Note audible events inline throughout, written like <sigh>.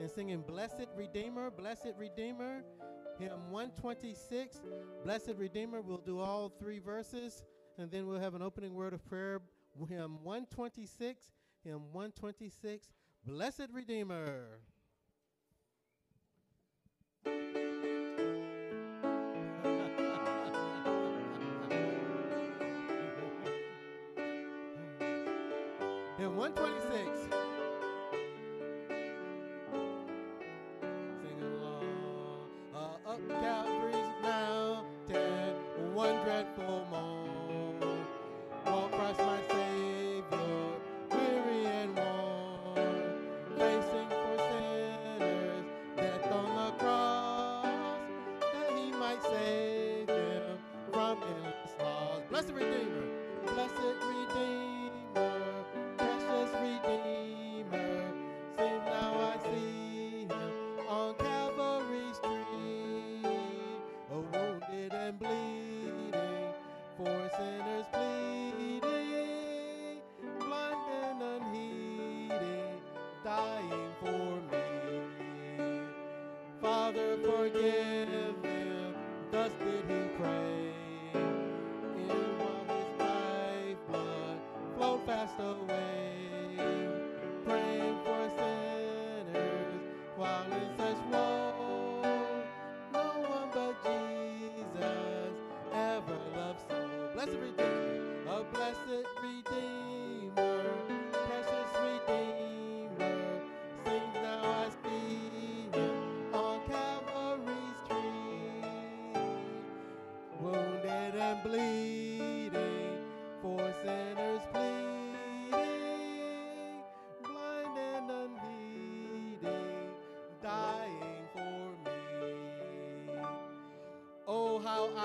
in singing Blessed Redeemer, Blessed Redeemer, hymn 126. Blessed Redeemer, we'll do all three verses, and then we'll have an opening word of prayer. Hymn 126, hymn 126, Blessed Redeemer. <laughs> hymn 126.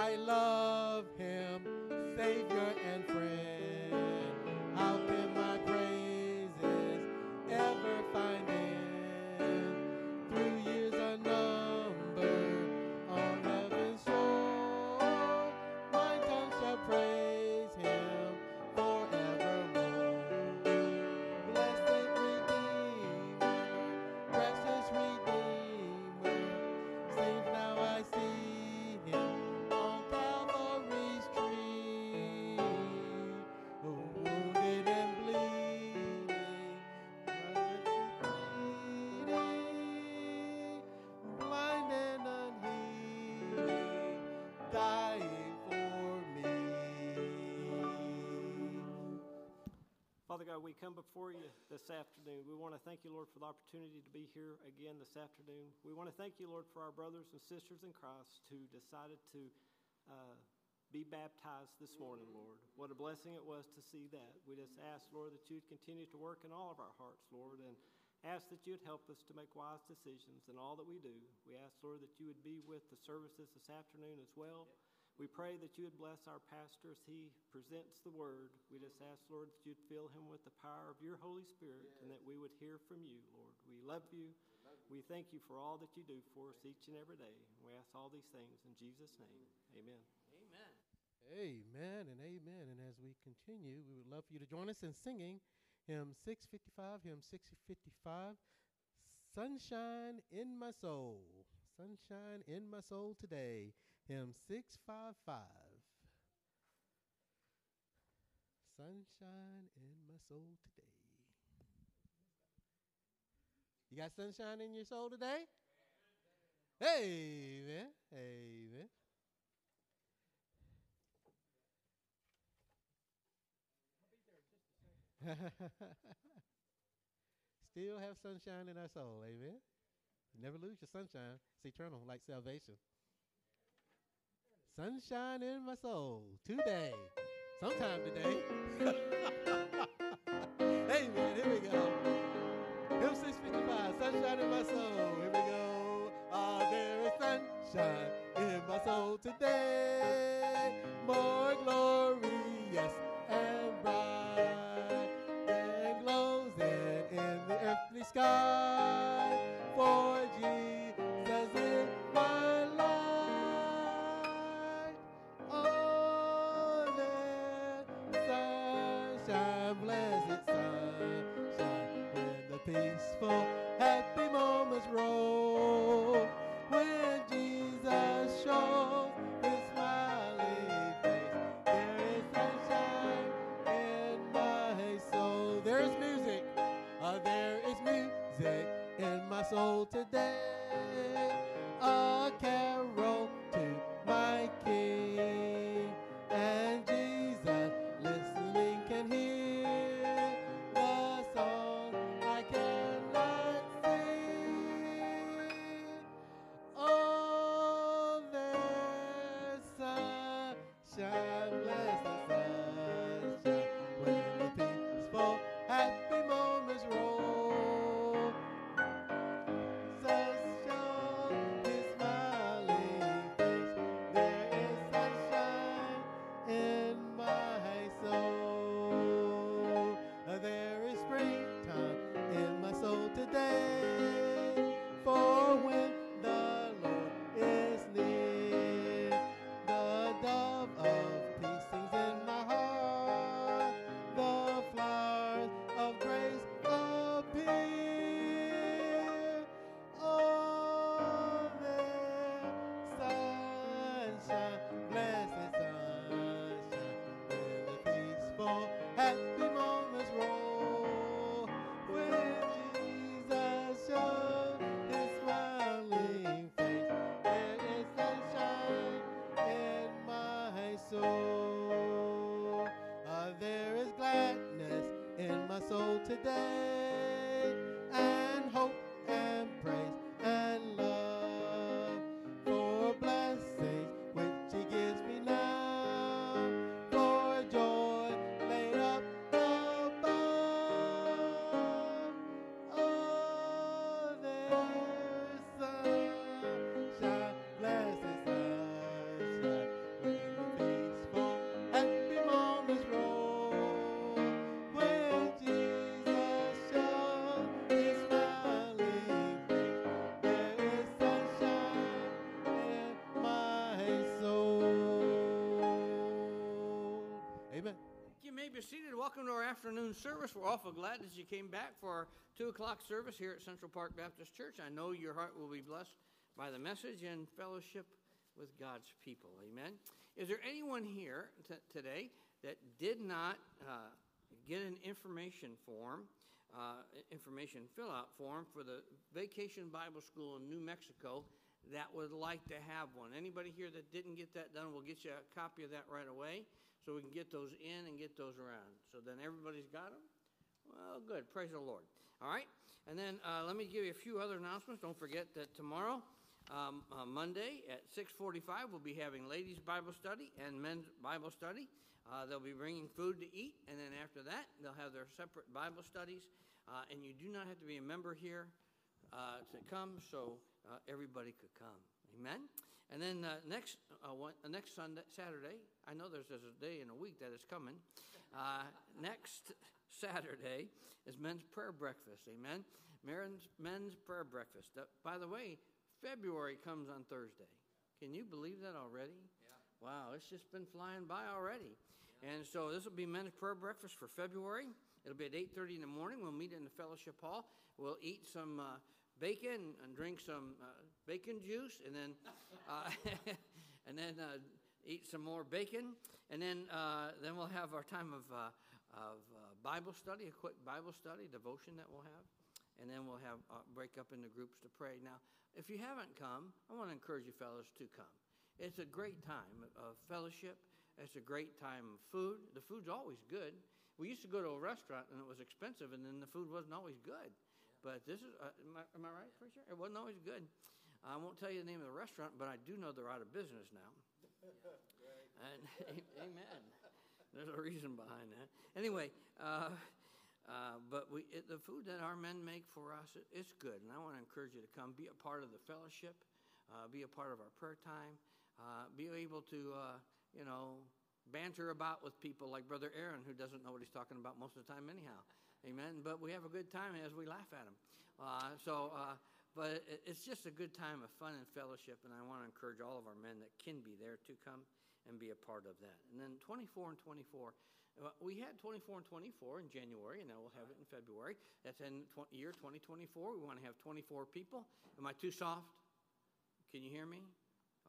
I love Father God, we come before you this afternoon. We want to thank you, Lord, for the opportunity to be here again this afternoon. We want to thank you, Lord, for our brothers and sisters in Christ who decided to uh, be baptized this morning, Lord. What a blessing it was to see that. We just ask, Lord, that you'd continue to work in all of our hearts, Lord, and ask that you'd help us to make wise decisions in all that we do. We ask, Lord, that you would be with the services this afternoon as well. We pray that you would bless our pastor as he presents the word. We just ask, Lord, that you'd fill him with the power of your Holy Spirit and that we would hear from you, Lord. We love you. We thank you for all that you do for us each and every day. We ask all these things in Jesus' name. Amen. Amen. Amen and amen. And as we continue, we would love for you to join us in singing hymn 655, hymn 655, Sunshine in My Soul. Sunshine in My Soul today. Hymn 655. Sunshine in my soul today. You got sunshine in your soul today? Amen. Amen. <laughs> Still have sunshine in our soul. Amen. Never lose your sunshine. It's eternal, like salvation. Sunshine in my soul today. Sometime today. <laughs> Amen. Here we go. Hymn 655, Sunshine in my soul. Here we go. Ah, there is sunshine in my soul today. More glorious and bright than glows in, in the earthly sky. Today. Be seated. Welcome to our afternoon service. We're awful glad that you came back for our 2 o'clock service here at Central Park Baptist Church. I know your heart will be blessed by the message and fellowship with God's people. Amen. Is there anyone here t- today that did not uh, get an information form, uh, information fill out form for the Vacation Bible School in New Mexico that would like to have one? Anybody here that didn't get that done, we'll get you a copy of that right away so we can get those in and get those around. So then everybody's got them? Well, good. Praise the Lord. All right. And then uh, let me give you a few other announcements. Don't forget that tomorrow, um, uh, Monday at 6:45, we'll be having ladies' Bible study and men's Bible study. Uh, they'll be bringing food to eat, and then after that, they'll have their separate Bible studies. Uh, and you do not have to be a member here uh, to come, so uh, everybody could come. Amen. And then uh, next uh, one, uh, next Sunday, Saturday, I know there's, there's a day in a week that is coming. Uh, <laughs> next Saturday is men's prayer breakfast. Amen. Men's, men's prayer breakfast. By the way, February comes on Thursday. Can you believe that already? Yeah. Wow, it's just been flying by already. And so this will be men's prayer breakfast for February. It'll be at 8:30 in the morning. We'll meet in the fellowship hall. We'll eat some uh, bacon and drink some uh, bacon juice, and then uh, <laughs> and then uh, eat some more bacon, and then uh, then we'll have our time of uh, of uh, Bible study, a quick Bible study devotion that we'll have, and then we'll have break up into groups to pray. Now, if you haven't come, I want to encourage you fellows to come. It's a great time of fellowship. It's a great time of food. The food's always good. We used to go to a restaurant and it was expensive, and then the food wasn't always good. But this is, uh, am, I, am I right, preacher? It wasn't always good. I won't tell you the name of the restaurant, but I do know they're out of business now. <laughs> and, amen. There's a reason behind that. Anyway, uh, uh, but we, it, the food that our men make for us, it, it's good. And I want to encourage you to come, be a part of the fellowship, uh, be a part of our prayer time, uh, be able to, uh, you know, banter about with people like Brother Aaron, who doesn't know what he's talking about most of the time, anyhow. Amen. But we have a good time as we laugh at them. Uh, so, uh, but it's just a good time of fun and fellowship, and I want to encourage all of our men that can be there to come and be a part of that. And then 24 and 24, Uh, We had 24 and 24 in January, and now we'll have it in February. That's in tw- year 2024. We want to have 24 people. Am I too soft? Can you hear me?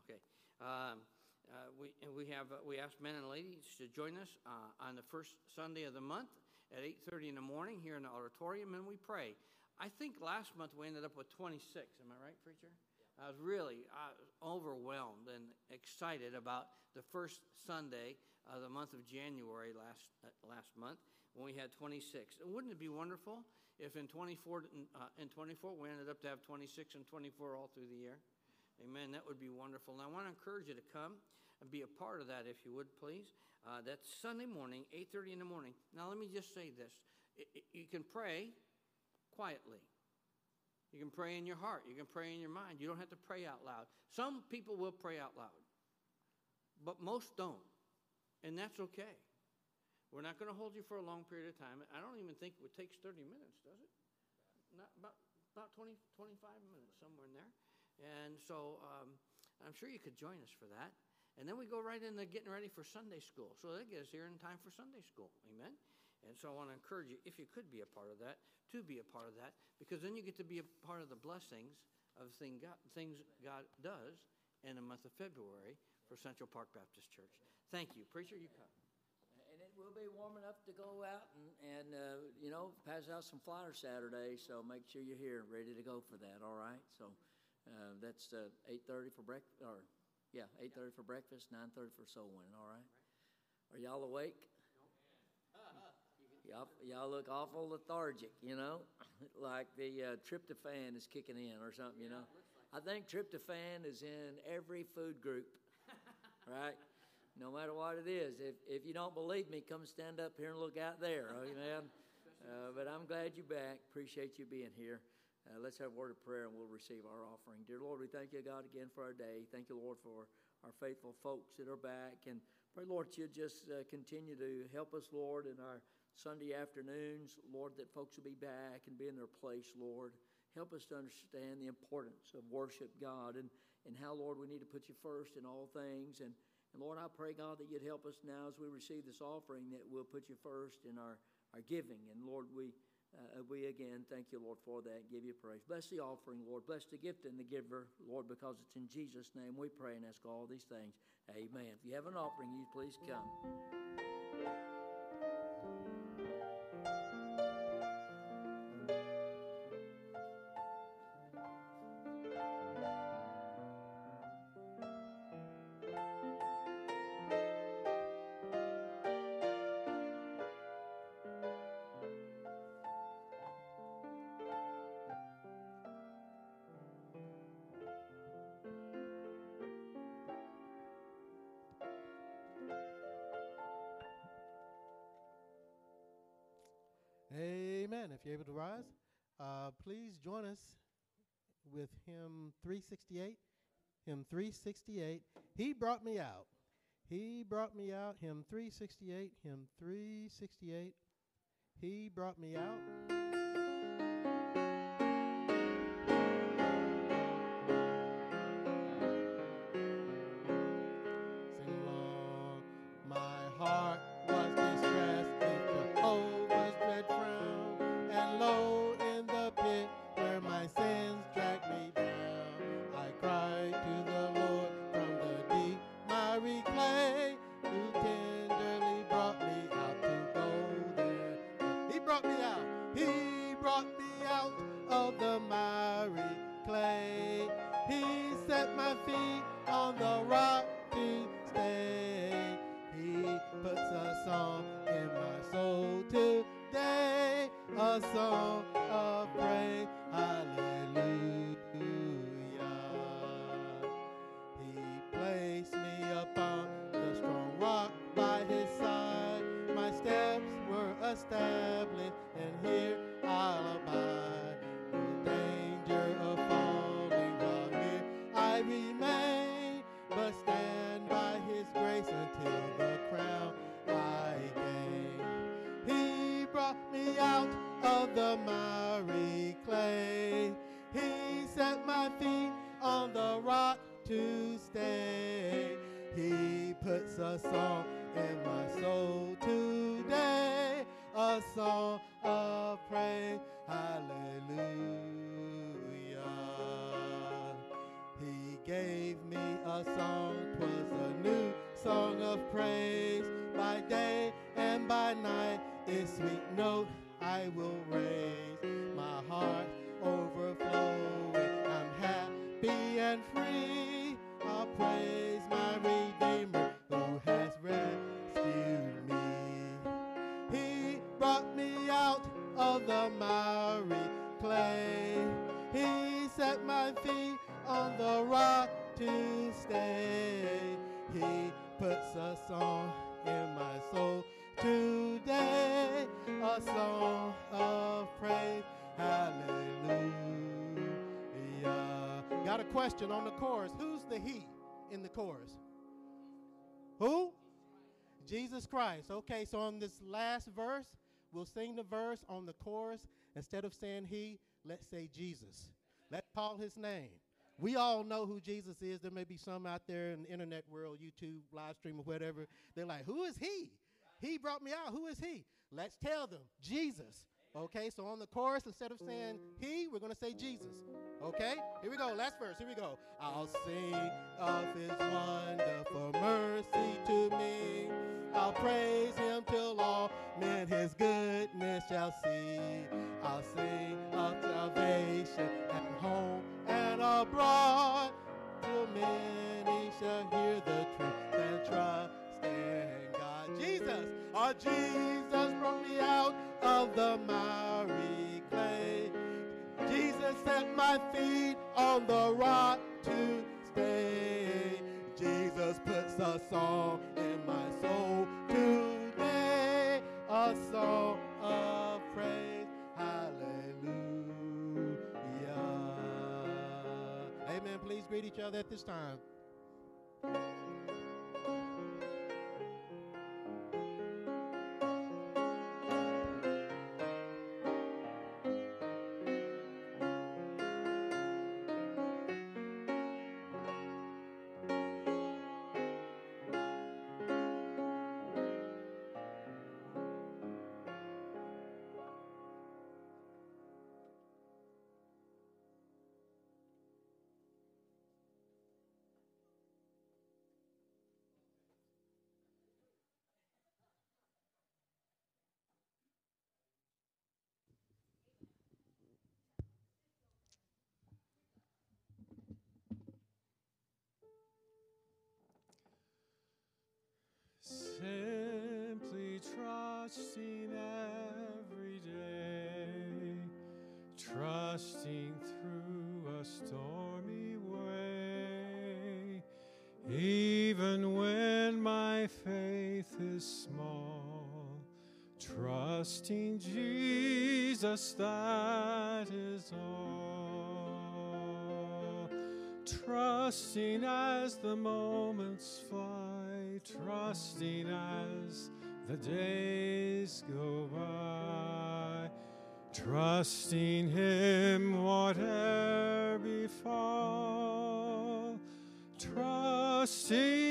Okay. Um, uh, we, we have, uh, we asked men and ladies to join us uh, on the first Sunday of the month at 8.30 in the morning here in the auditorium, and we pray. I think last month we ended up with 26. Am I right, preacher? I was really uh, overwhelmed and excited about the first Sunday of the month of January last, uh, last month when we had 26. And wouldn't it be wonderful if in 24, uh, in 24 we ended up to have 26 and 24 all through the year? Amen. That would be wonderful. And I want to encourage you to come and be a part of that, if you would, please. Uh, that's Sunday morning, 8:30 in the morning. Now, let me just say this: I- I- you can pray quietly. You can pray in your heart. You can pray in your mind. You don't have to pray out loud. Some people will pray out loud, but most don't, and that's okay. We're not going to hold you for a long period of time. I don't even think it takes 30 minutes, does it? Not about about 20, 25 minutes, somewhere in there. And so um, I'm sure you could join us for that. And then we go right into getting ready for Sunday school. So that gets here in time for Sunday school. Amen. And so I want to encourage you, if you could be a part of that, to be a part of that, because then you get to be a part of the blessings of thing God, things God does in the month of February for Central Park Baptist Church. Thank you. Preacher, you come. And it will be warm enough to go out and, and uh, you know, pass out some flyers Saturday. So make sure you're here, ready to go for that. All right. So uh, that's uh, 8:30 for breakfast, or yeah, 8:30 for breakfast, 9:30 for soul winning. All right. Are y'all awake? <laughs> Y'all, y'all look awful lethargic, you know, <laughs> like the uh, tryptophan is kicking in or something, you know. I think tryptophan is in every food group, <laughs> right? No matter what it is. If, if you don't believe me, come stand up here and look out there, amen. Uh, but I'm glad you're back. Appreciate you being here. Uh, let's have a word of prayer and we'll receive our offering. Dear Lord, we thank you, God, again for our day. Thank you, Lord, for our faithful folks that are back. And pray, Lord, you just uh, continue to help us, Lord, in our Sunday afternoons, Lord, that folks will be back and be in their place, Lord. Help us to understand the importance of worship, God, and, and how, Lord, we need to put you first in all things. And, and Lord, I pray, God, that you'd help us now as we receive this offering, that we'll put you first in our, our giving. And Lord, we, uh, we again thank you, Lord, for that. Give you praise. Bless the offering, Lord. Bless the gift and the giver, Lord, because it's in Jesus' name we pray and ask all these things. Amen. If you have an offering, you please come. You're able to rise, uh, please join us with hymn 368. Hymn 368. He brought me out. He brought me out. Hymn 368. Hymn 368. He brought me out. Brought me out. The miry rock to stay. He puts a song in my soul today, a song of praise. Hallelujah. Got a question on the chorus. Who's the he in the chorus? Who? Jesus Christ. Okay, so on this last verse, we'll sing the verse on the chorus. Instead of saying he, let's say Jesus. Let's call his name. We all know who Jesus is. There may be some out there in the internet world, YouTube, live stream, or whatever. They're like, who is he? He brought me out. Who is he? Let's tell them Jesus. Okay, so on the chorus, instead of saying he, we're going to say Jesus. Okay, here we go. Last verse. Here we go. I'll sing of his wonderful mercy to me. I'll praise him till all men his goodness shall see. I'll sing of salvation at home and abroad till many shall hear the truth and trust in God. Jesus, our Jesus brought me out of the miry clay. Jesus set my feet on the rock to stay. Jesus puts a song in my soul today, a song Greet each other at this time. Trusting through a stormy way, even when my faith is small, trusting Jesus, that is all. Trusting as the moments fly, trusting as the days go by, trusting Him whatever befall, trusting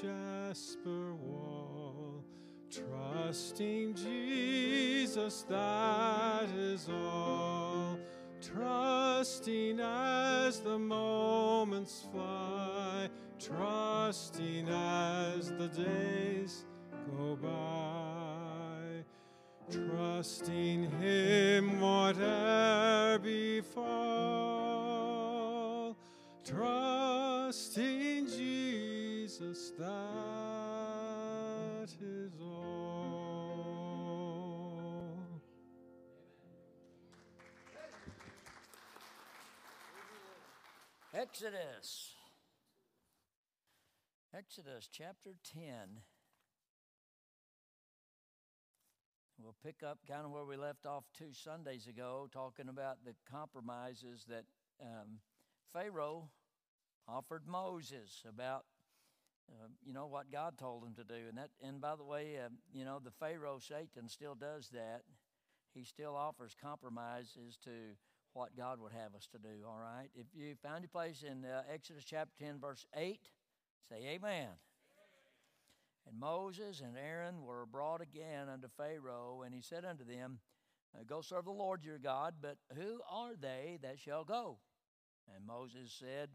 jasper wall, trusting Jesus, that is all. Trusting as the moments fly, trusting as the days go by, trusting Him whatever befall, trusting Jesus, that is all. Exodus. Exodus chapter 10. We'll pick up kind of where we left off two Sundays ago, talking about the compromises that um, Pharaoh offered Moses about, uh, you know, what God told them to do. And that, and by the way, uh, you know, the Pharaoh Satan still does that. He still offers compromises to what God would have us to do. All right. If you found your place in uh, Exodus chapter ten, verse eight, say Amen. And Moses and Aaron were brought again unto Pharaoh, and he said unto them, Go serve the Lord your God, but who are they that shall go? And Moses said,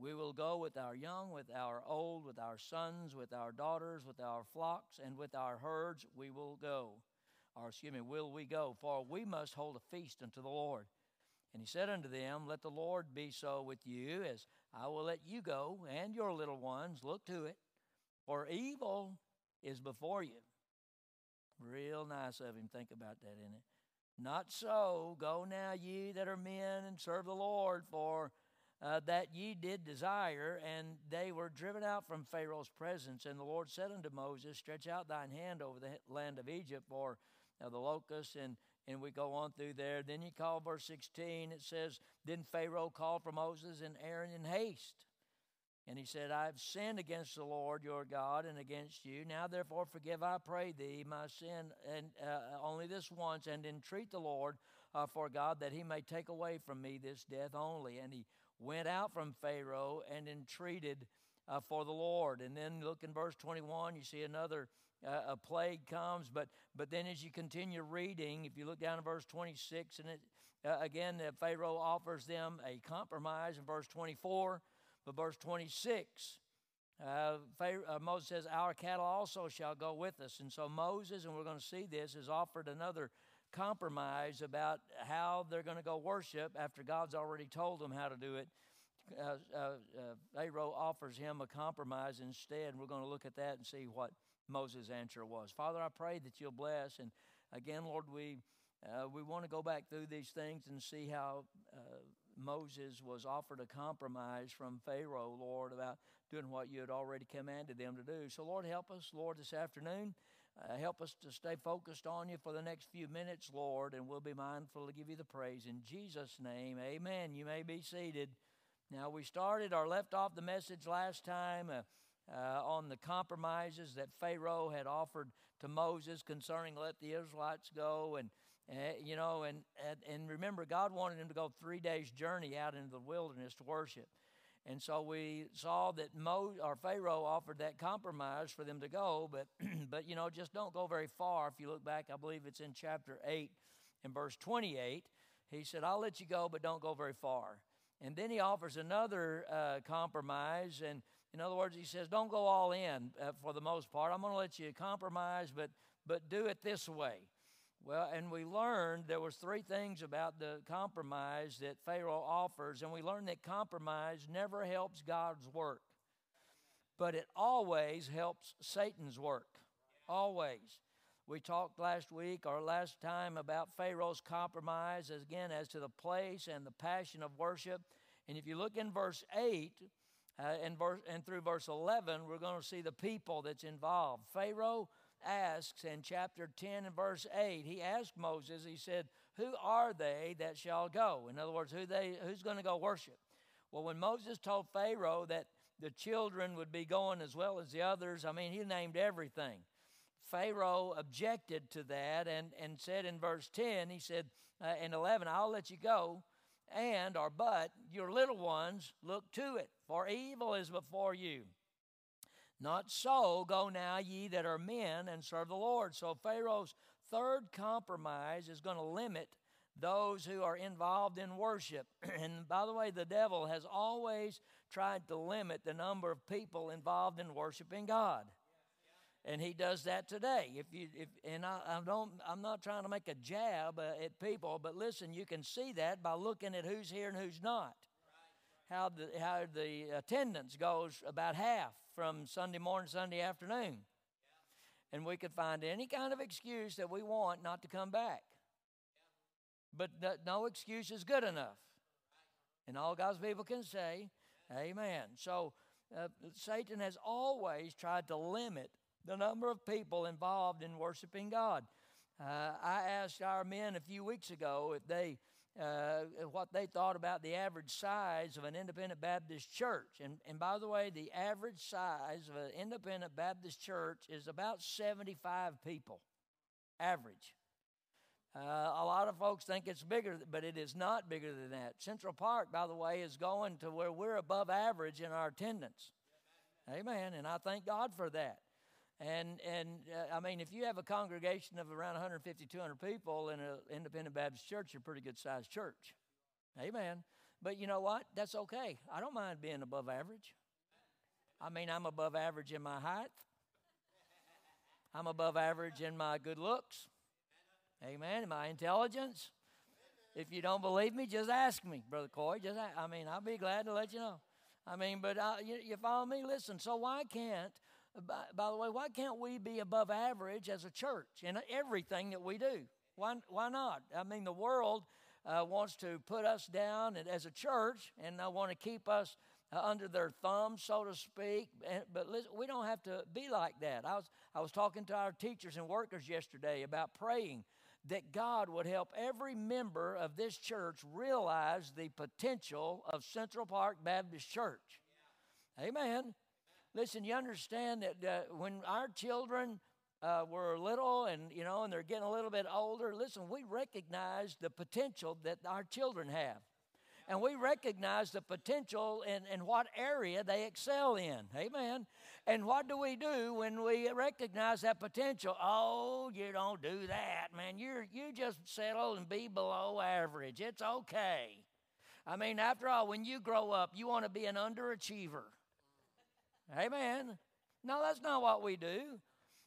We will go with our young, with our old, with our sons, with our daughters, with our flocks, and with our herds we will go. Or, excuse me, will we go? For we must hold a feast unto the Lord. And he said unto them, Let the Lord be so with you, as I will let you go, and your little ones. Look to it, for evil is before you. Real nice of him. Think about that, isn't it? Not so. Go now, ye that are men, and serve the Lord, for uh, that ye did desire. And they were driven out from Pharaoh's presence. And the Lord said unto Moses, Stretch out thine hand over the land of Egypt, for uh, the locusts and and we go on through there. Then you call verse 16, it says, Then Pharaoh called for Moses and Aaron in haste. And he said, I have sinned against the Lord your God and against you. Now therefore forgive, I pray thee, my sin, and uh, only this once, and entreat the Lord uh, for God that he may take away from me this death only. And he went out from Pharaoh and entreated uh, for the Lord. And then look in verse 21, you see another uh, a plague comes. But but then as you continue reading, if you look down to verse 26, and it uh, again, Pharaoh offers them a compromise in verse 24, but verse 26. Uh, Pharaoh, uh, Moses says, Our cattle also shall go with us. And so Moses, and we're going to see this, is offered another compromise about how they're going to go worship after God's already told them how to do it. Uh, uh, uh, Pharaoh offers him a compromise instead. We're going to look at that and see what Moses' answer was. Father, I pray that you'll bless. And again, Lord, we, uh, we want to go back through these things and see how uh, Moses was offered a compromise from Pharaoh, Lord, about doing what you had already commanded them to do. So, Lord, help us, Lord, this afternoon. Uh, help us to stay focused on you for the next few minutes, Lord, and we'll be mindful to give you the praise. In Jesus' name, amen. You may be seated. Now, we started or left off the message last time. Uh, uh, on the compromises that Pharaoh had offered to Moses concerning let the Israelites go and uh, you know and, and remember God wanted him to go 3 days journey out into the wilderness to worship. And so we saw that Mo, or Pharaoh offered that compromise for them to go, but <clears throat> but you know just don't go very far. If you look back, I believe it's in chapter 8 in verse 28. He said, "I'll let you go, but don't go very far." And then he offers another uh, compromise, and in other words, he says, don't go all in uh, for the most part. I'm going to let you compromise, but, but do it this way. Well, and we learned there was three things about the compromise that Pharaoh offers, and we learned that compromise never helps God's work, but it always helps Satan's work. Always. We talked last week or last time about Pharaoh's compromise, again, as to the place and the passion of worship. And if you look in verse 8, uh, and, verse, and through verse 11, we're going to see the people that's involved. Pharaoh asks in chapter 10 and verse 8, he asked Moses, he said, Who are they that shall go? In other words, who they, who's going to go worship? Well, when Moses told Pharaoh that the children would be going as well as the others, I mean, he named everything. Pharaoh objected to that and, and said in verse 10, he said, uh, in 11, I'll let you go, and or but your little ones look to it for evil is before you not so go now ye that are men and serve the lord so pharaoh's third compromise is going to limit those who are involved in worship <clears throat> and by the way the devil has always tried to limit the number of people involved in worshiping god and he does that today. If you, if, and I, I don't, I'm not trying to make a jab uh, at people, but listen, you can see that by looking at who's here and who's not. How the how the attendance goes about half from Sunday morning to Sunday afternoon. And we could find any kind of excuse that we want not to come back. But no, no excuse is good enough. And all God's people can say, Amen. So uh, Satan has always tried to limit the number of people involved in worshiping God. Uh, I asked our men a few weeks ago if they uh, what they thought about the average size of an independent Baptist church. And, and by the way, the average size of an independent Baptist church is about 75 people, average. Uh, a lot of folks think it's bigger, but it is not bigger than that. Central Park, by the way, is going to where we're above average in our attendance. Amen. And I thank God for that. And, and uh, I mean, if you have a congregation of around 150, 200 people in an independent Baptist church, you're a pretty good sized church. Amen. But you know what? That's okay. I don't mind being above average. I mean, I'm above average in my height, I'm above average in my good looks. Amen. In my intelligence. If you don't believe me, just ask me, Brother Coy. Just, I mean, I'll be glad to let you know. I mean, but uh, you, you follow me? Listen, so why can't by, by, the way, why can't we be above average as a church in everything that we do? Why, why not? I mean, the world uh, wants to put us down as a church and they want to keep us uh, under their thumb, so to speak. And, but listen, we don't have to be like that. I was, I was talking to our teachers and workers yesterday about praying that God would help every member of this church realize the potential of Central Park Baptist Church. Amen. Listen, you understand that uh, when our children uh, were little and, you know, and they're getting a little bit older, listen, we recognize the potential that our children have. And we recognize the potential in, in what area they excel in. Amen. And what do we do when we recognize that potential? Oh, you don't do that, man. You're, you just settle and be below average. It's okay. I mean, after all, when you grow up, you want to be an underachiever. Amen. No, that's not what we do.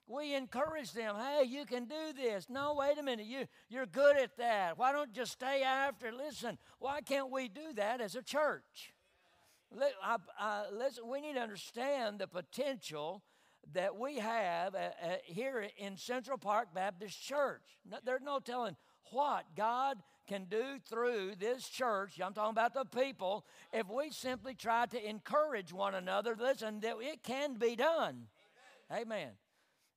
We encourage them, hey, you can do this. No, wait a minute, you, you're good at that. Why don't you stay after? Listen, why can't we do that as a church? listen, we need to understand the potential that we have uh, uh, here in Central Park Baptist Church. No, there's no telling what God can do through this church, I'm talking about the people, if we simply try to encourage one another, listen, that it can be done. Amen. Amen.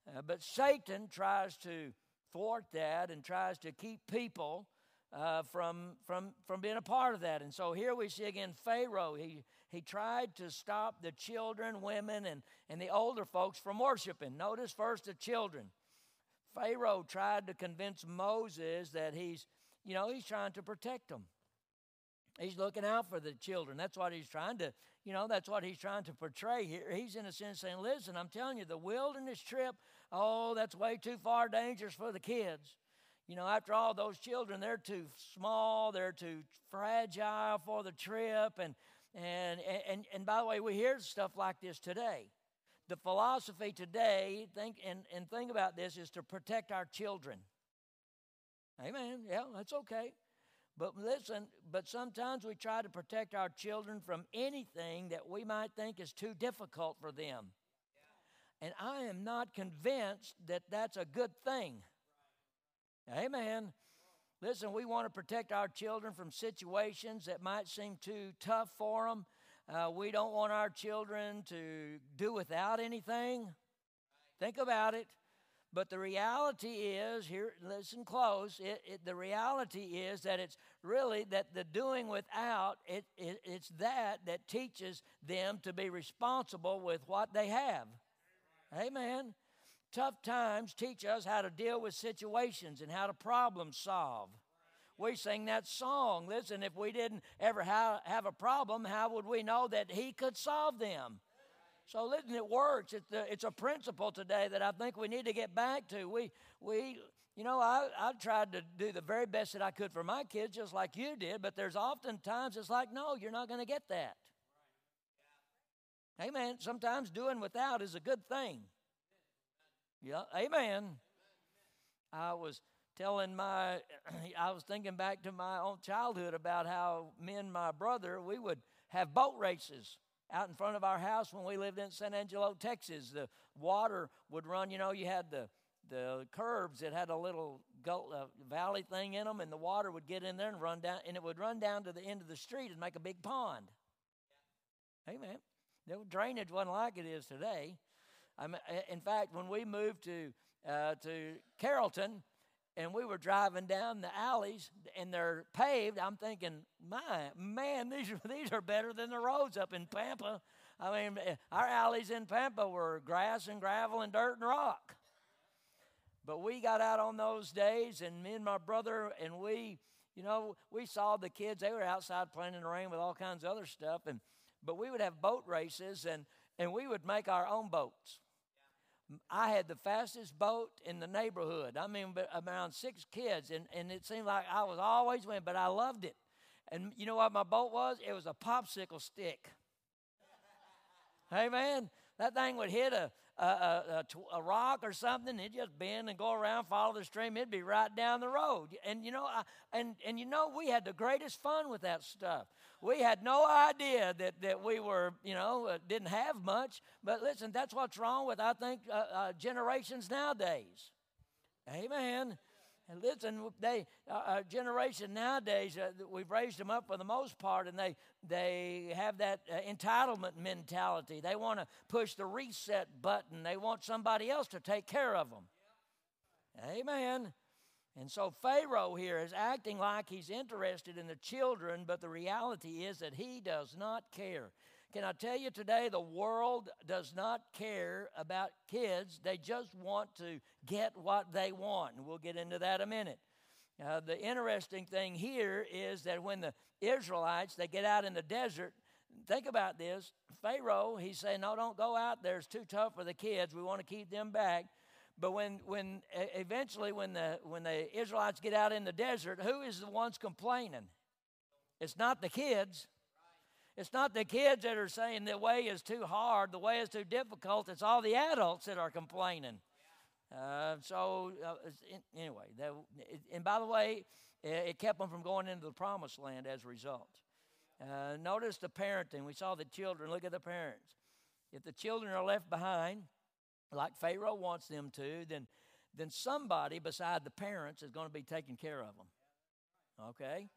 Uh, but Satan tries to thwart that and tries to keep people uh, from, from, from being a part of that. And so here we see again Pharaoh. He, he tried to stop the children, women, and, and the older folks from worshiping. Notice first the children. Pharaoh tried to convince Moses that he's you know, he's trying to protect them. He's looking out for the children. That's what he's trying to, you know, that's what he's trying to portray here. He's in a sense saying, listen, I'm telling you, the wilderness trip, oh, that's way too far dangerous for the kids. You know, after all, those children, they're too small, they're too fragile for the trip. And, and, and, and by the way, we hear stuff like this today. The philosophy today, think, and, and think about this, is to protect our children. Amen. Yeah, that's okay. But listen, but sometimes we try to protect our children from anything that we might think is too difficult for them. And I am not convinced that that's a good thing. Amen. Listen, we want to protect our children from situations that might seem too tough for them. Uh, we don't want our children to do without anything. Think about it. But the reality is, here, listen close, it, it, the reality is that it's really that the doing without, it, it, it's that that teaches them to be responsible with what they have. Amen. Tough times teach us how to deal with situations and how to problem solve. We sing that song. Listen, if we didn't ever have, have a problem, how would we know that He could solve them? So listen, it works. It's a, it's a principle today that I think we need to get back to. We, we you know, I, I tried to do the very best that I could for my kids, just like you did, but there's often times it's like, no, you're not going to get that. Amen. Sometimes doing without is a good thing. Yeah, amen. I was telling my, <clears throat> I was thinking back to my own childhood about how me and my brother, we would have boat races out in front of our house when we lived in San Angelo, Texas. The water would run, you know, you had the the curbs that had a little uh, valley thing in them, and the water would get in there and run down, and it would run down to the end of the street and make a big pond. Amen. The drainage wasn't like it is today. I mean, in fact, when we moved to uh, to Carrollton, and we were driving down the alleys and they're paved. I'm thinking, my man, these are, <laughs> these are better than the roads up in Pampa. I mean, eh, our alleys in Pampa were grass and gravel and dirt and rock. But we got out on those days, and me and my brother, and we, you know, we saw the kids. They were outside playing in the rain with all kinds of other stuff, and but we would have boat races, and and we would make our own boats. I had the fastest boat in the neighborhood. I mean, around six kids, and, and it seemed like I was always winning, but I loved it. And you know what my boat was? It was a popsicle stick. hey, man, that thing would hit a, a, a, a, rock or something, it just bend and go around, follow the stream. It'd be right down the road. And you know, I, and and you know, we had the greatest fun with that stuff. We had no idea that that we were, you know, uh, didn't have much. But listen, that's what's wrong with I think uh, uh, generations nowadays. Amen. And listen, they our generation nowadays, uh, we've raised them up for the most part, and they they have that uh, entitlement mentality. They want to push the reset button. They want somebody else to take care of them. Amen. And so Pharaoh here is acting like he's interested in the children, but the reality is that he does not care. Can I tell you today, the world does not care about kids. They just want to get what they want. And we'll get into that in a minute. Uh, the interesting thing here is that when the Israelites, they get out in the desert, think about this. Pharaoh, he's saying, no, don't go out there. It's too tough for the kids. We want to keep them back. But when, when eventually, when the, when the Israelites get out in the desert, who is the ones complaining? It's not the kids. It's not the kids that are saying the way is too hard, the way is too difficult. It's all the adults that are complaining. Uh, so, uh, anyway, that, and by the way, it kept them from going into the promised land as a result. Uh, notice the parenting. We saw the children. Look at the parents. If the children are left behind, like Pharaoh wants them to, then, then somebody beside the parents is going to be taking care of them. Okay?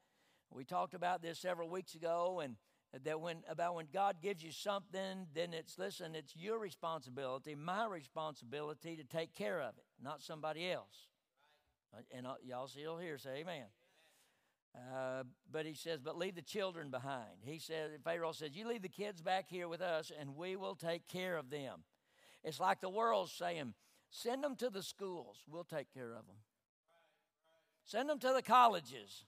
We talked about this several weeks ago, and that when about when God gives you something, then it's listen, it's your responsibility, my responsibility to take care of it, not somebody else. Right. And uh, y'all still here, say amen. Uh, but he says, but leave the children behind. He said, Pharaoh says, you leave the kids back here with us, and we will take care of them. It's like the world's saying, send them to the schools, we'll take care of them. Send them to the colleges,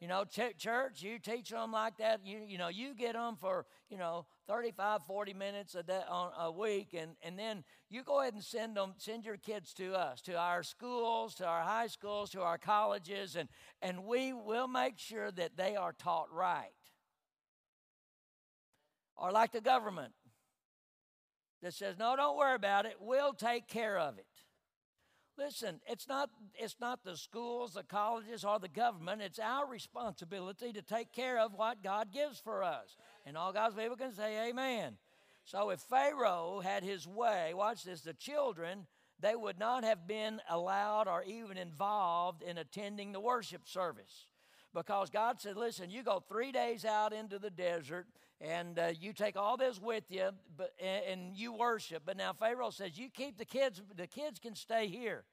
you know, ch- church, you teach them like that. You, you know, you get them for, you know, 35, 40 minutes a, day, on, a week, and, and then you go ahead and send them, send your kids to us, to our schools, to our high schools, to our colleges, and, and we will make sure that they are taught right. Or like the government that says, no, don't worry about it, we'll take care of it. Listen, it's not, it's not the schools, the colleges, or the government. It's our responsibility to take care of what God gives for us. And all God's people can say, Amen. So if Pharaoh had his way, watch this, the children, they would not have been allowed or even involved in attending the worship service. Because God said, listen, you go three days out into the desert and uh, you take all this with you but, and, you worship. But now Pharaoh says, you keep the kids, the kids can stay here.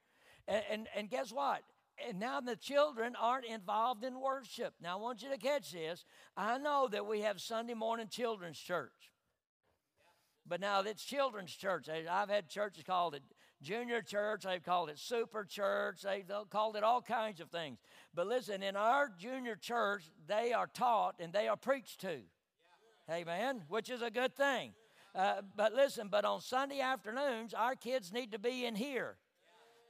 And, and, and guess what? And now the children aren't involved in worship. Now I want you to catch this. I know that we have Sunday morning children's church. But now it's children's church. I've had churches called it junior church, they've called it super church, they've called it all kinds of things. But listen, in our junior church, they are taught and they are preached to. Amen. Which is a good thing. Uh, but listen, but on Sunday afternoons, our kids need to be in here.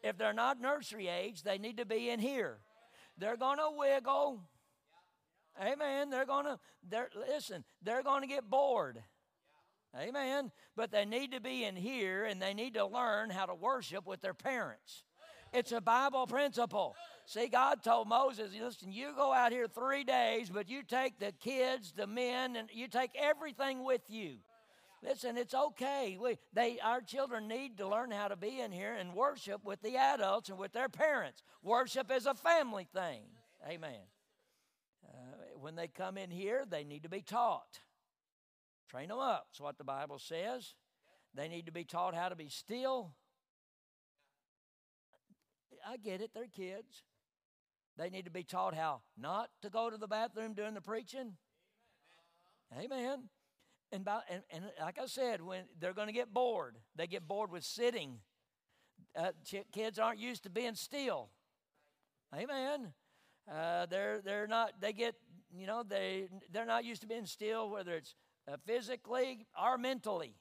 If they're not nursery age, they need to be in here. They're going to wiggle. Amen. They're going to, they're, listen, they're going to get bored. Amen. But they need to be in here and they need to learn how to worship with their parents. It's a Bible principle. See, God told Moses, listen, you go out here three days, but you take the kids, the men, and you take everything with you. Listen, it's okay. We, they, our children need to learn how to be in here and worship with the adults and with their parents. Worship is a family thing. Amen. Uh, when they come in here, they need to be taught. Train them up. That's what the Bible says. They need to be taught how to be still. I get it, they're kids. They need to be taught how not to go to the bathroom during the preaching. Amen. Amen. And, by, and, and like I said, when they're going to get bored, they get bored with sitting. Uh, kids aren't used to being still. Amen. Uh, they're they're not. They get you know they they're not used to being still, whether it's uh, physically or mentally.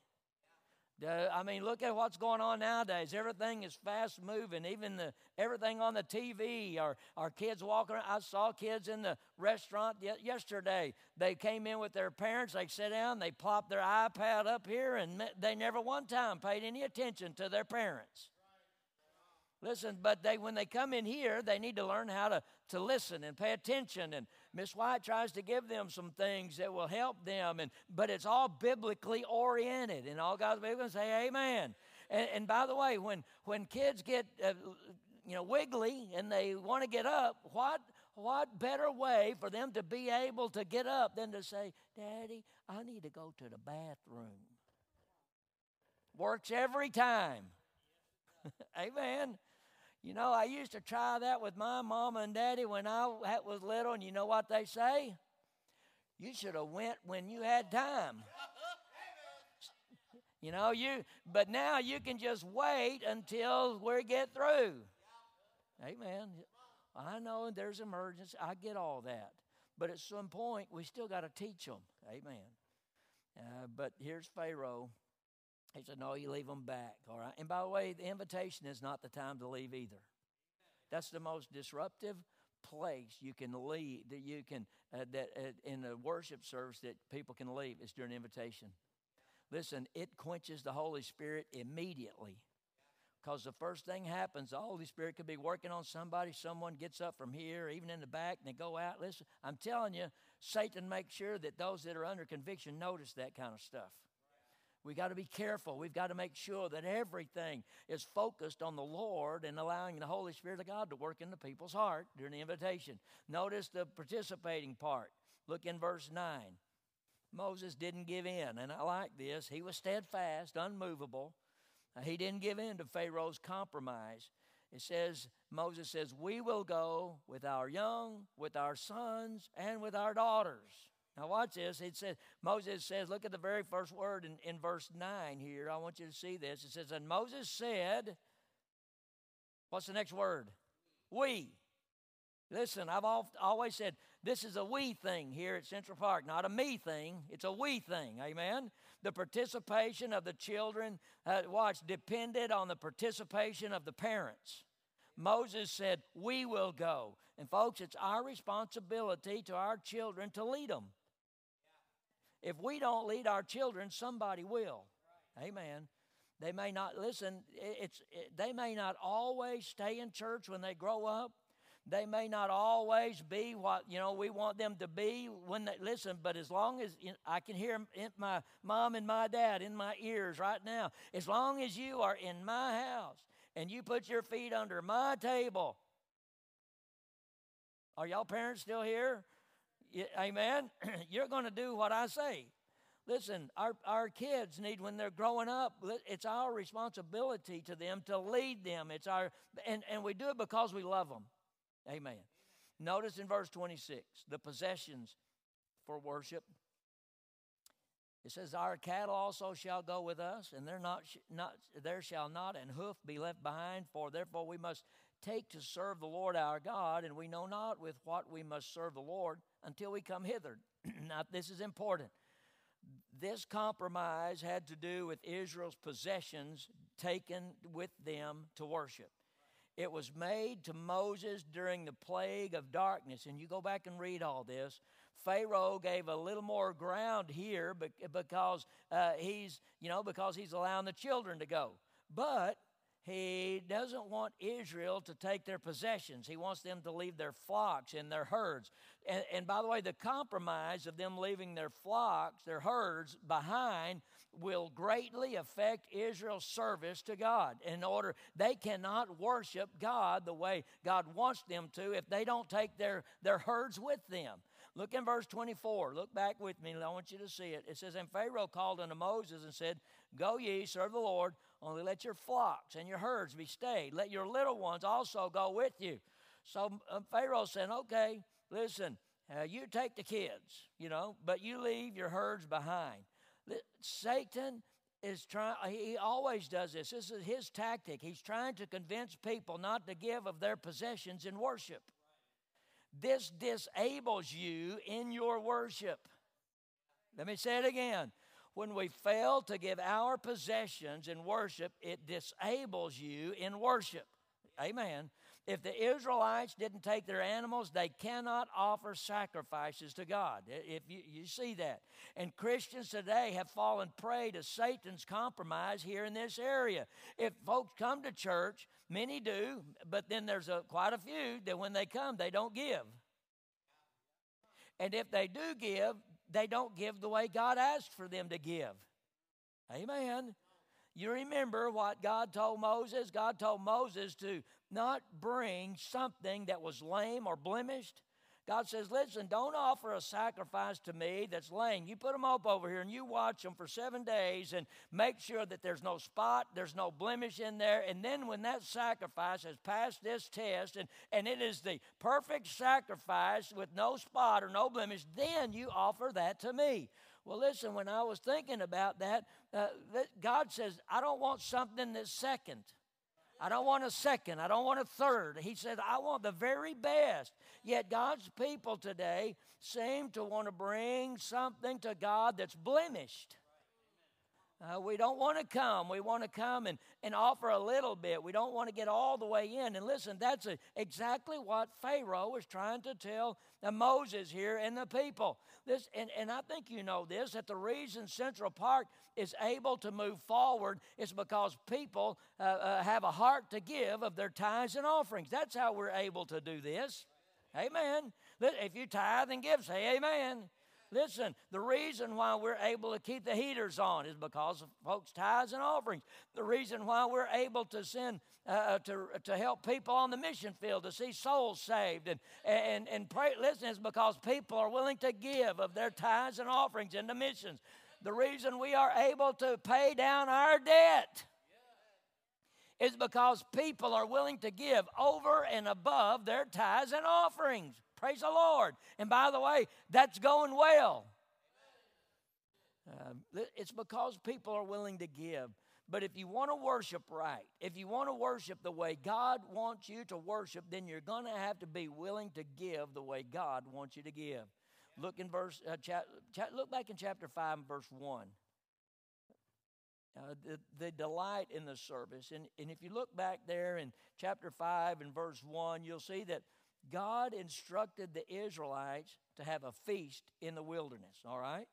I mean, look at what's going on nowadays. Everything is fast moving. Even the everything on the TV. Our our kids walking. Around. I saw kids in the restaurant yesterday. They came in with their parents. They sit down. They plop their iPad up here, and they never one time paid any attention to their parents. Listen, but they when they come in here, they need to learn how to, to listen and pay attention. And Miss White tries to give them some things that will help them, and but it's all biblically oriented. And all God's people say Amen. And, and by the way, when when kids get uh, you know wiggly and they want to get up, what what better way for them to be able to get up than to say, Daddy, I need to go to the bathroom. Works every time. <laughs> Amen. You know, I used to try that with my mama and daddy when I was little, and you know what they say? You should have went when you had time. You know, you but now you can just wait until we get through. Amen. I know there's emergency. I get all that. But at some point, we still got to teach them. Amen. Uh, but here's Pharaoh. He said, No, you leave them back, all right? And by the way, the invitation is not the time to leave either. That's the most disruptive place you can leave, that you can, uh, that uh, in a worship service that people can leave is during invitation. Listen, it quenches the Holy Spirit immediately. Because the first thing happens, the Holy Spirit could be working on somebody. Someone gets up from here, even in the back, and they go out. Listen, I'm telling you, Satan makes sure that those that are under conviction notice that kind of stuff. We got to be careful. We've got to make sure that everything is focused on the Lord and allowing the Holy Spirit of God to work in the people's heart during the invitation. Notice the participating part. Look in verse 9. Moses didn't give in, and I like this. He was steadfast, unmovable. He didn't give in to Pharaoh's compromise. It says, Moses says, We will go with our young, with our sons, and with our daughters. Now, watch this. It says, Moses says, look at the very first word in, in verse 9 here. I want you to see this. It says, And Moses said, What's the next word? We. Listen, I've always said this is a we thing here at Central Park, not a me thing. It's a we thing. Amen. The participation of the children, uh, watch, depended on the participation of the parents. Moses said, We will go. And folks, it's our responsibility to our children to lead them. If we don't lead our children, somebody will. Amen. They may not listen. It's it, they may not always stay in church when they grow up. They may not always be what you know we want them to be when they listen. But as long as you know, I can hear my mom and my dad in my ears right now, as long as you are in my house and you put your feet under my table, are y'all parents still here? Amen. <clears throat> You're going to do what I say. Listen, our, our kids need, when they're growing up, it's our responsibility to them to lead them. It's our, and, and we do it because we love them. Amen. Notice in verse 26, the possessions for worship. It says, Our cattle also shall go with us, and there, not, not, there shall not an hoof be left behind, for therefore we must take to serve the Lord our God, and we know not with what we must serve the Lord until we come hither. <clears throat> now, this is important. This compromise had to do with Israel's possessions taken with them to worship. It was made to Moses during the plague of darkness. And you go back and read all this. Pharaoh gave a little more ground here because uh, he's, you know, because he's allowing the children to go. But he doesn't want Israel to take their possessions. He wants them to leave their flocks and their herds. And, and, by the way, the compromise of them leaving their flocks, their herds behind, will greatly affect Israel's service to God. In order, they cannot worship God the way God wants them to if they don't take their, their herds with them. Look in verse 24. Look back with me. I want you to see it. It says, And Pharaoh called unto Moses and said, Go ye, serve the Lord only let your flocks and your herds be stayed. Let your little ones also go with you. So uh, Pharaoh said, Okay, listen, uh, you take the kids, you know, but you leave your herds behind. Satan is trying, he always does this. This is his tactic. He's trying to convince people not to give of their possessions in worship. This disables you in your worship. Let me say it again. When we fail to give our possessions in worship, it disables you in worship. Amen. If the Israelites didn't take their animals, they cannot offer sacrifices to God. If you, you see that. And Christians today have fallen prey to Satan's compromise here in this area. If folks come to church, many do, but then there's a, quite a few that when they come, they don't give. And if they do give, they don't give the way God asked for them to give. Amen. You remember what God told Moses? God told Moses to not bring something that was lame or blemished. God says, Listen, don't offer a sacrifice to me that's lame. You put them up over here and you watch them for seven days and make sure that there's no spot, there's no blemish in there. And then when that sacrifice has passed this test and, and it is the perfect sacrifice with no spot or no blemish, then you offer that to me. Well, listen, when I was thinking about that, uh, God says, I don't want something that's second. I don't want a second. I don't want a third. He said, I want the very best. Yet God's people today seem to want to bring something to God that's blemished. Uh, we don't want to come. We want to come and, and offer a little bit. We don't want to get all the way in. And listen, that's a, exactly what Pharaoh was trying to tell Moses here and the people. This, and, and I think you know this that the reason Central Park is able to move forward is because people uh, uh, have a heart to give of their tithes and offerings. That's how we're able to do this. Amen. If you tithe and give, say amen. Listen, the reason why we're able to keep the heaters on is because of folks' tithes and offerings. The reason why we're able to send uh, uh, to, to help people on the mission field to see souls saved and, and, and pray, listen, is because people are willing to give of their tithes and offerings into missions. The reason we are able to pay down our debt is because people are willing to give over and above their tithes and offerings. Praise the Lord. And by the way, that's going well. Uh, it's because people are willing to give. But if you want to worship right, if you want to worship the way God wants you to worship, then you're going to have to be willing to give the way God wants you to give. Look in verse. Uh, look back in chapter five, verse one. Uh, the, the delight in the service. And, and if you look back there in chapter 5 and verse 1, you'll see that God instructed the Israelites to have a feast in the wilderness, all right?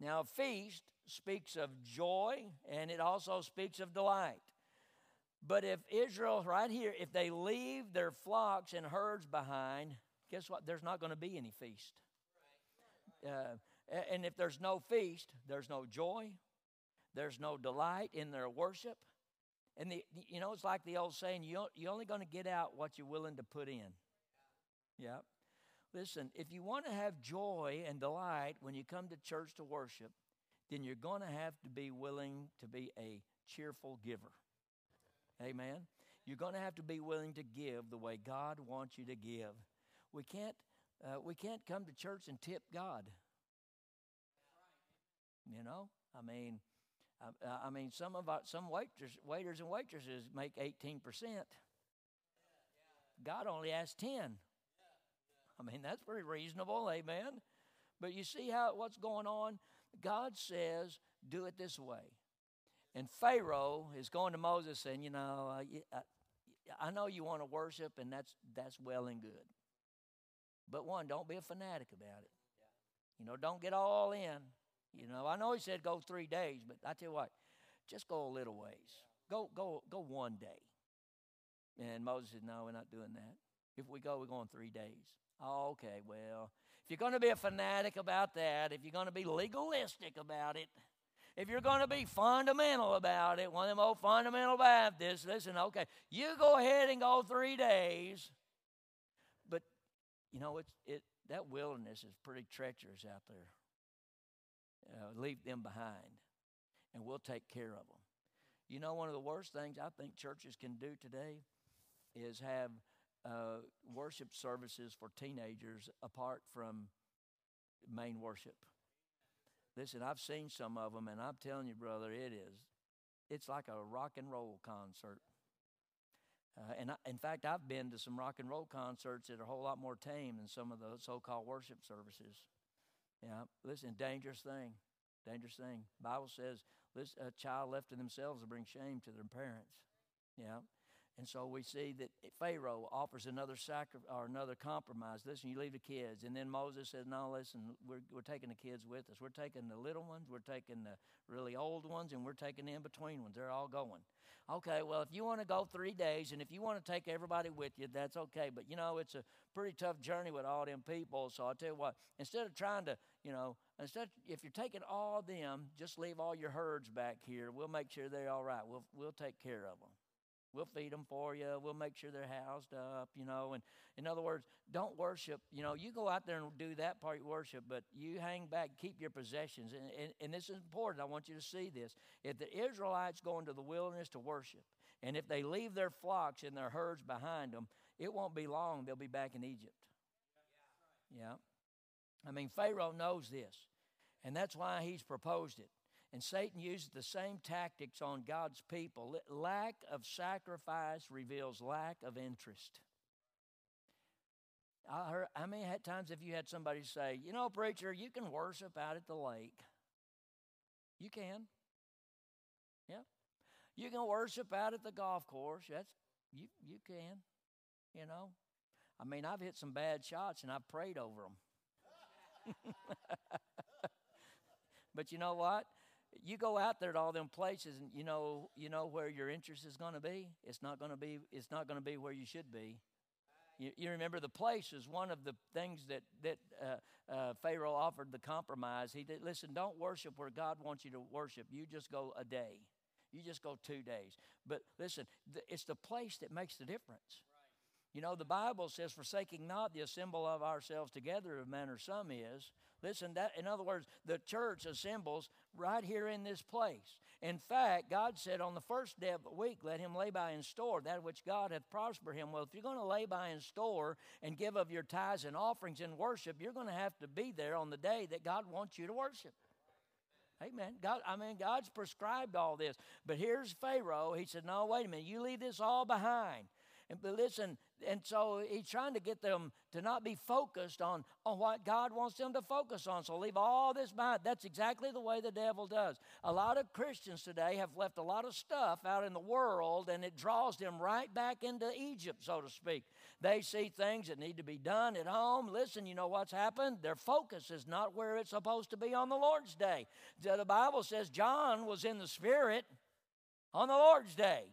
Now, a feast speaks of joy and it also speaks of delight. But if Israel, right here, if they leave their flocks and herds behind, guess what? There's not going to be any feast. Uh, and if there's no feast, there's no joy, there's no delight in their worship, and the, you know, it's like the old saying, you, you're only going to get out what you're willing to put in. Yeah. Listen, if you want to have joy and delight when you come to church to worship, then you're going to have to be willing to be a cheerful giver. Amen. You're going to have to be willing to give the way God wants you to give. We can't, uh, we can't come to church and tip God. You know, I mean, I, mean, some of our, some waiters, waiters and waitresses make 18%. God only asks 10. I mean, that's pretty reasonable, amen. But you see how what's going on? God says, do it this way. And Pharaoh is going to Moses saying, you know, I, I know you want to worship, and that's that's well and good. But one, don't be a fanatic about it. You know, don't get all in. You know, I know he said go three days, but I tell you what, just go a little ways. Go, go, go one day. And Moses said, No, we're not doing that. If we go, we're going three days. Oh, okay, well, if you're going to be a fanatic about that, if you're going to be legalistic about it, if you're going to be fundamental about it, one of them old fundamental Baptists, listen, okay, you go ahead and go three days. But, you know, it's, it, that wilderness is pretty treacherous out there. Uh, leave them behind, and we'll take care of them. You know, one of the worst things I think churches can do today is have uh, worship services for teenagers apart from main worship. Listen, I've seen some of them, and I'm telling you, brother, it is. It's like a rock and roll concert. Uh, and I, in fact, I've been to some rock and roll concerts that are a whole lot more tame than some of the so-called worship services. Yeah, listen, dangerous thing, dangerous thing. Bible says, this, a child left to themselves will bring shame to their parents. Yeah, and so we see that Pharaoh offers another sacri- or another compromise. Listen, you leave the kids. And then Moses says, No, listen, we're, we're taking the kids with us. We're taking the little ones, we're taking the really old ones, and we're taking the in between ones. They're all going. Okay, well, if you want to go three days and if you want to take everybody with you, that's okay. But you know, it's a pretty tough journey with all them people. So I'll tell you what, instead of trying to, you know, instead, if you're taking all them, just leave all your herds back here. We'll make sure they're all right. We'll, we'll take care of them. We'll feed them for you. We'll make sure they're housed up, you know. And in other words, don't worship. You know, you go out there and do that part of worship, but you hang back, keep your possessions. And, and, and this is important. I want you to see this. If the Israelites go into the wilderness to worship, and if they leave their flocks and their herds behind them, it won't be long. They'll be back in Egypt. Yeah. I mean, Pharaoh knows this, and that's why he's proposed it. And Satan uses the same tactics on God's people. Lack of sacrifice reveals lack of interest. I heard, how many times have you had somebody say, you know, preacher, you can worship out at the lake? You can. Yeah. You can worship out at the golf course. That's you you can. You know. I mean, I've hit some bad shots and I've prayed over them. <laughs> but you know what? You go out there to all them places and you know you know where your interest is going to be it's not going to be it's not going to be where you should be. You, you, remember the place is one of the things that that uh, uh, pharaoh offered the compromise. He did listen don't worship where god wants you to worship. You just go a day. You just go two days. But listen th- it's the place that makes the difference. You know, the Bible says, forsaking not the assembly of ourselves together, of manner some is. Listen, that in other words, the church assembles right here in this place. In fact, God said on the first day of the week, let him lay by in store that which God hath prospered him. Well, if you're going to lay by in store and give of your tithes and offerings in worship, you're going to have to be there on the day that God wants you to worship. Amen. God, I mean, God's prescribed all this. But here's Pharaoh. He said, No, wait a minute. You leave this all behind. But listen, and so he's trying to get them to not be focused on, on what God wants them to focus on. So leave all this behind. That's exactly the way the devil does. A lot of Christians today have left a lot of stuff out in the world, and it draws them right back into Egypt, so to speak. They see things that need to be done at home. Listen, you know what's happened? Their focus is not where it's supposed to be on the Lord's day. The Bible says John was in the Spirit on the Lord's day.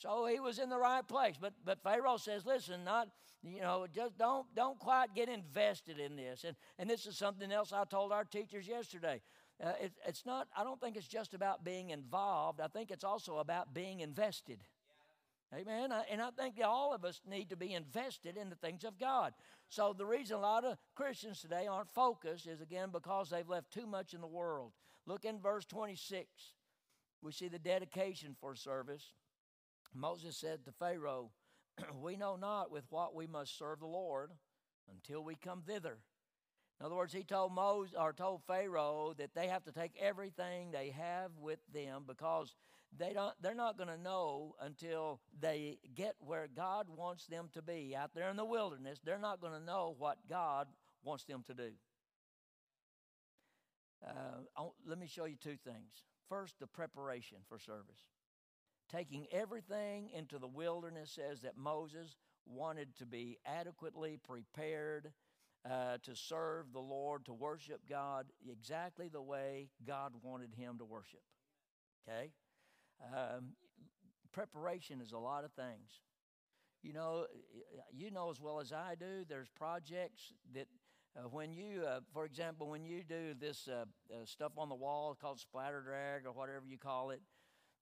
So he was in the right place. But but Pharaoh says, listen, not you know, just don't don't quite get invested in this. And and this is something else I told our teachers yesterday. Uh, it, it's not. I don't think it's just about being involved. I think it's also about being invested. Amen. And I think all of us need to be invested in the things of God. So the reason a lot of Christians today aren't focused is again because they've left too much in the world. Look in verse 26. We see the dedication for service. Moses said to Pharaoh, <clears throat> We know not with what we must serve the Lord until we come thither. In other words, he told Moses or told Pharaoh that they have to take everything they have with them because they don't they're not going to know until they get where God wants them to be out there in the wilderness. They're not going to know what God wants them to do. Uh, let me show you two things. First, the preparation for service taking everything into the wilderness says that Moses wanted to be adequately prepared uh, to serve the Lord, to worship God exactly the way God wanted him to worship. Okay? Um, preparation is a lot of things. You know, you know as well as I do, there's projects that uh, when you, uh, for example, when you do this uh, uh, stuff on the wall called splatter drag or whatever you call it,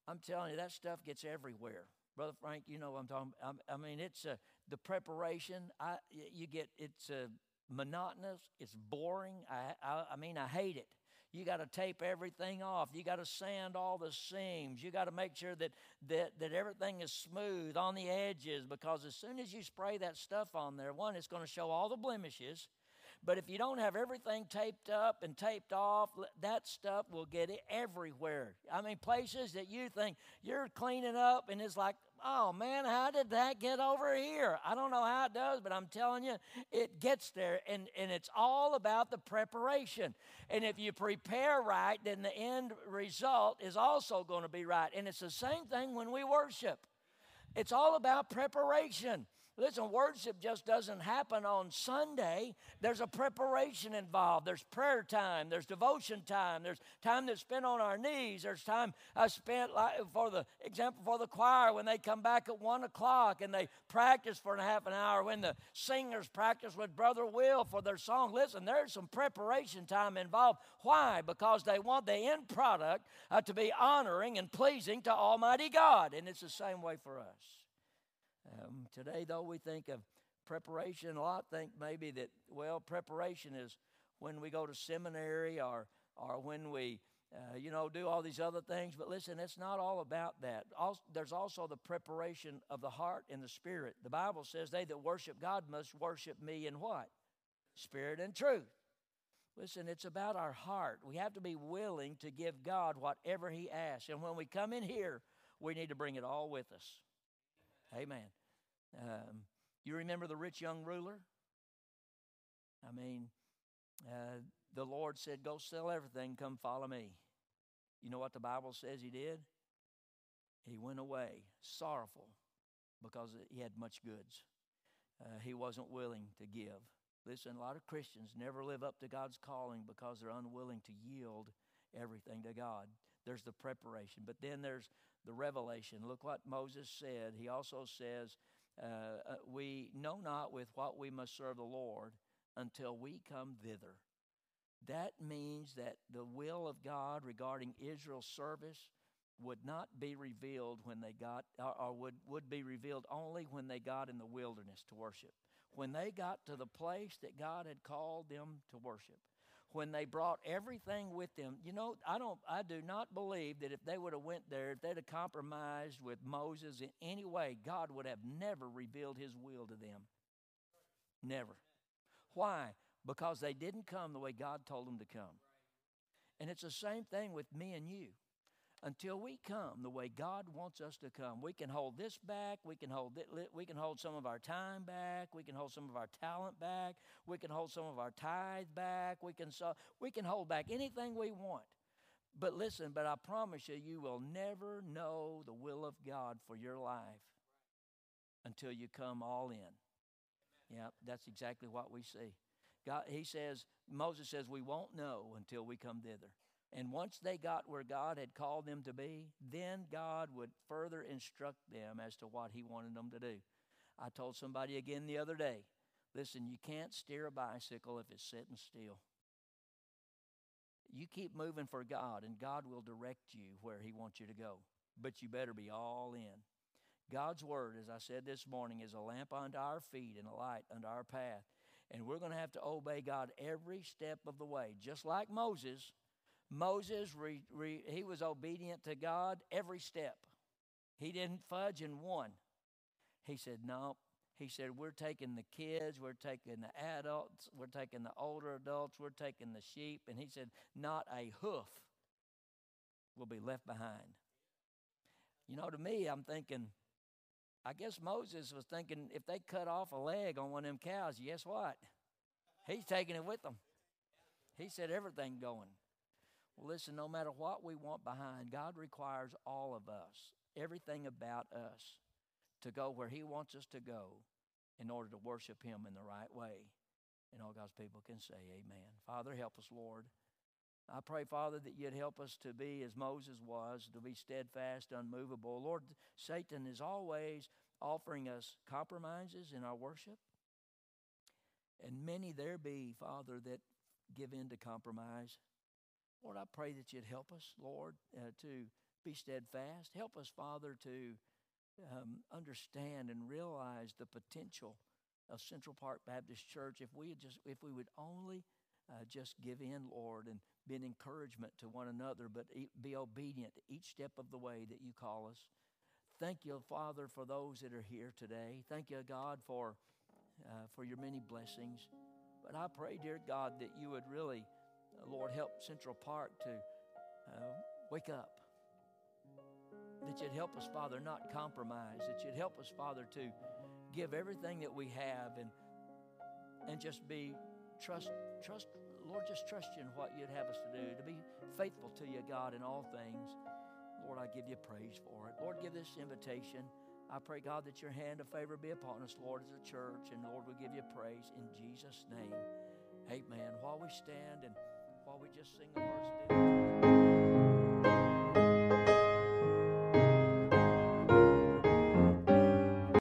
I'm telling you, that stuff gets everywhere. Brother Frank, you know what I'm talking about. I mean, it's uh, the preparation. I, you get, it's uh, monotonous, it's boring. I, I, I mean, I hate it. You got to tape everything off. You got to sand all the seams. You got to make sure that, that, that everything is smooth on the edges because as soon as you spray that stuff on there, one, it's going to show all the blemishes. But if you don't have everything taped up and taped off, that stuff will get it everywhere. I mean, places that you think you're cleaning up and it's like, oh man, how did that get over here? I don't know how it does, but I'm telling you, it gets there. And, and it's all about the preparation. And if you prepare right, then the end result is also going to be right. And it's the same thing when we worship. It's all about preparation. Listen, worship just doesn't happen on Sunday. There's a preparation involved. There's prayer time. There's devotion time. There's time that's spent on our knees. There's time I spent, like, for the example, for the choir when they come back at one o'clock and they practice for a half an hour. When the singers practice with Brother Will for their song. Listen, there's some preparation time involved. Why? Because they want the end product uh, to be honoring and pleasing to Almighty God, and it's the same way for us. Um, today, though, we think of preparation. A lot think maybe that, well, preparation is when we go to seminary or, or when we, uh, you know, do all these other things. But listen, it's not all about that. Also, there's also the preparation of the heart and the spirit. The Bible says, They that worship God must worship me in what? Spirit and truth. Listen, it's about our heart. We have to be willing to give God whatever He asks. And when we come in here, we need to bring it all with us. Amen. Um, you remember the rich young ruler? I mean, uh, the Lord said, Go sell everything, come follow me. You know what the Bible says he did? He went away sorrowful because he had much goods. Uh, he wasn't willing to give. Listen, a lot of Christians never live up to God's calling because they're unwilling to yield everything to God. There's the preparation, but then there's the revelation. Look what Moses said. He also says, uh, uh, We know not with what we must serve the Lord until we come thither. That means that the will of God regarding Israel's service would not be revealed when they got, or, or would, would be revealed only when they got in the wilderness to worship. When they got to the place that God had called them to worship when they brought everything with them. You know, I don't I do not believe that if they would have went there, if they'd have compromised with Moses in any way, God would have never revealed his will to them. Never. Why? Because they didn't come the way God told them to come. And it's the same thing with me and you until we come the way God wants us to come. We can hold this back. We can hold it, we can hold some of our time back. We can hold some of our talent back. We can hold some of our tithe back. We can so we can hold back anything we want. But listen, but I promise you, you will never know the will of God for your life until you come all in. Yeah, that's exactly what we see. God, he says, Moses says, we won't know until we come thither. And once they got where God had called them to be, then God would further instruct them as to what He wanted them to do. I told somebody again the other day listen, you can't steer a bicycle if it's sitting still. You keep moving for God, and God will direct you where He wants you to go. But you better be all in. God's Word, as I said this morning, is a lamp unto our feet and a light unto our path. And we're going to have to obey God every step of the way. Just like Moses, Moses, re, re, he was obedient to God every step. He didn't fudge in one. He said, No. He said, We're taking the kids, we're taking the adults, we're taking the older adults, we're taking the sheep. And he said, Not a hoof will be left behind. You know, to me, I'm thinking, I guess Moses was thinking if they cut off a leg on one of them cows, guess what? He's taking it with them. He said everything going. Well, listen, no matter what we want behind, God requires all of us, everything about us, to go where He wants us to go in order to worship Him in the right way. And all God's people can say, Amen. Father, help us, Lord. I pray, Father, that you'd help us to be as Moses was, to be steadfast, unmovable. Lord, Satan is always offering us compromises in our worship. And many there be, Father, that give in to compromise. Lord, I pray that you'd help us, Lord, uh, to be steadfast. Help us, Father, to um, understand and realize the potential of Central Park Baptist Church if we just if we would only uh, just give in, Lord, and be an encouragement to one another, but be obedient each step of the way that you call us. Thank you, Father, for those that are here today. Thank you, God, for uh, for your many blessings. But I pray, dear God, that you would really, Lord, help Central Park to uh, wake up. That you'd help us, Father, not compromise. That you'd help us, Father, to give everything that we have and and just be trust trust Lord, just trust you in what you'd have us to do, to be faithful to you, God, in all things. Lord, I give you praise for it. Lord, give this invitation. I pray, God, that your hand of favor be upon us, Lord, as a church. And Lord, we give you praise in Jesus' name. Amen. While we stand and while we just sing the verse.